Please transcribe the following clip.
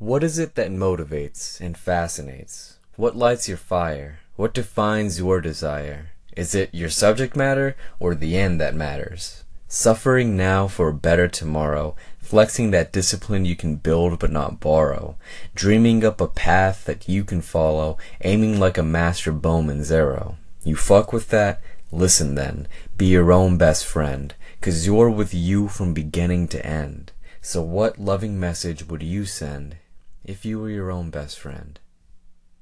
What is it that motivates and fascinates? What lights your fire? What defines your desire? Is it your subject matter or the end that matters? Suffering now for a better tomorrow, flexing that discipline you can build but not borrow, dreaming up a path that you can follow, aiming like a master bowman's arrow. You fuck with that? Listen then, be your own best friend, 'cause you're with you from beginning to end. So what loving message would you send if you were your own best friend?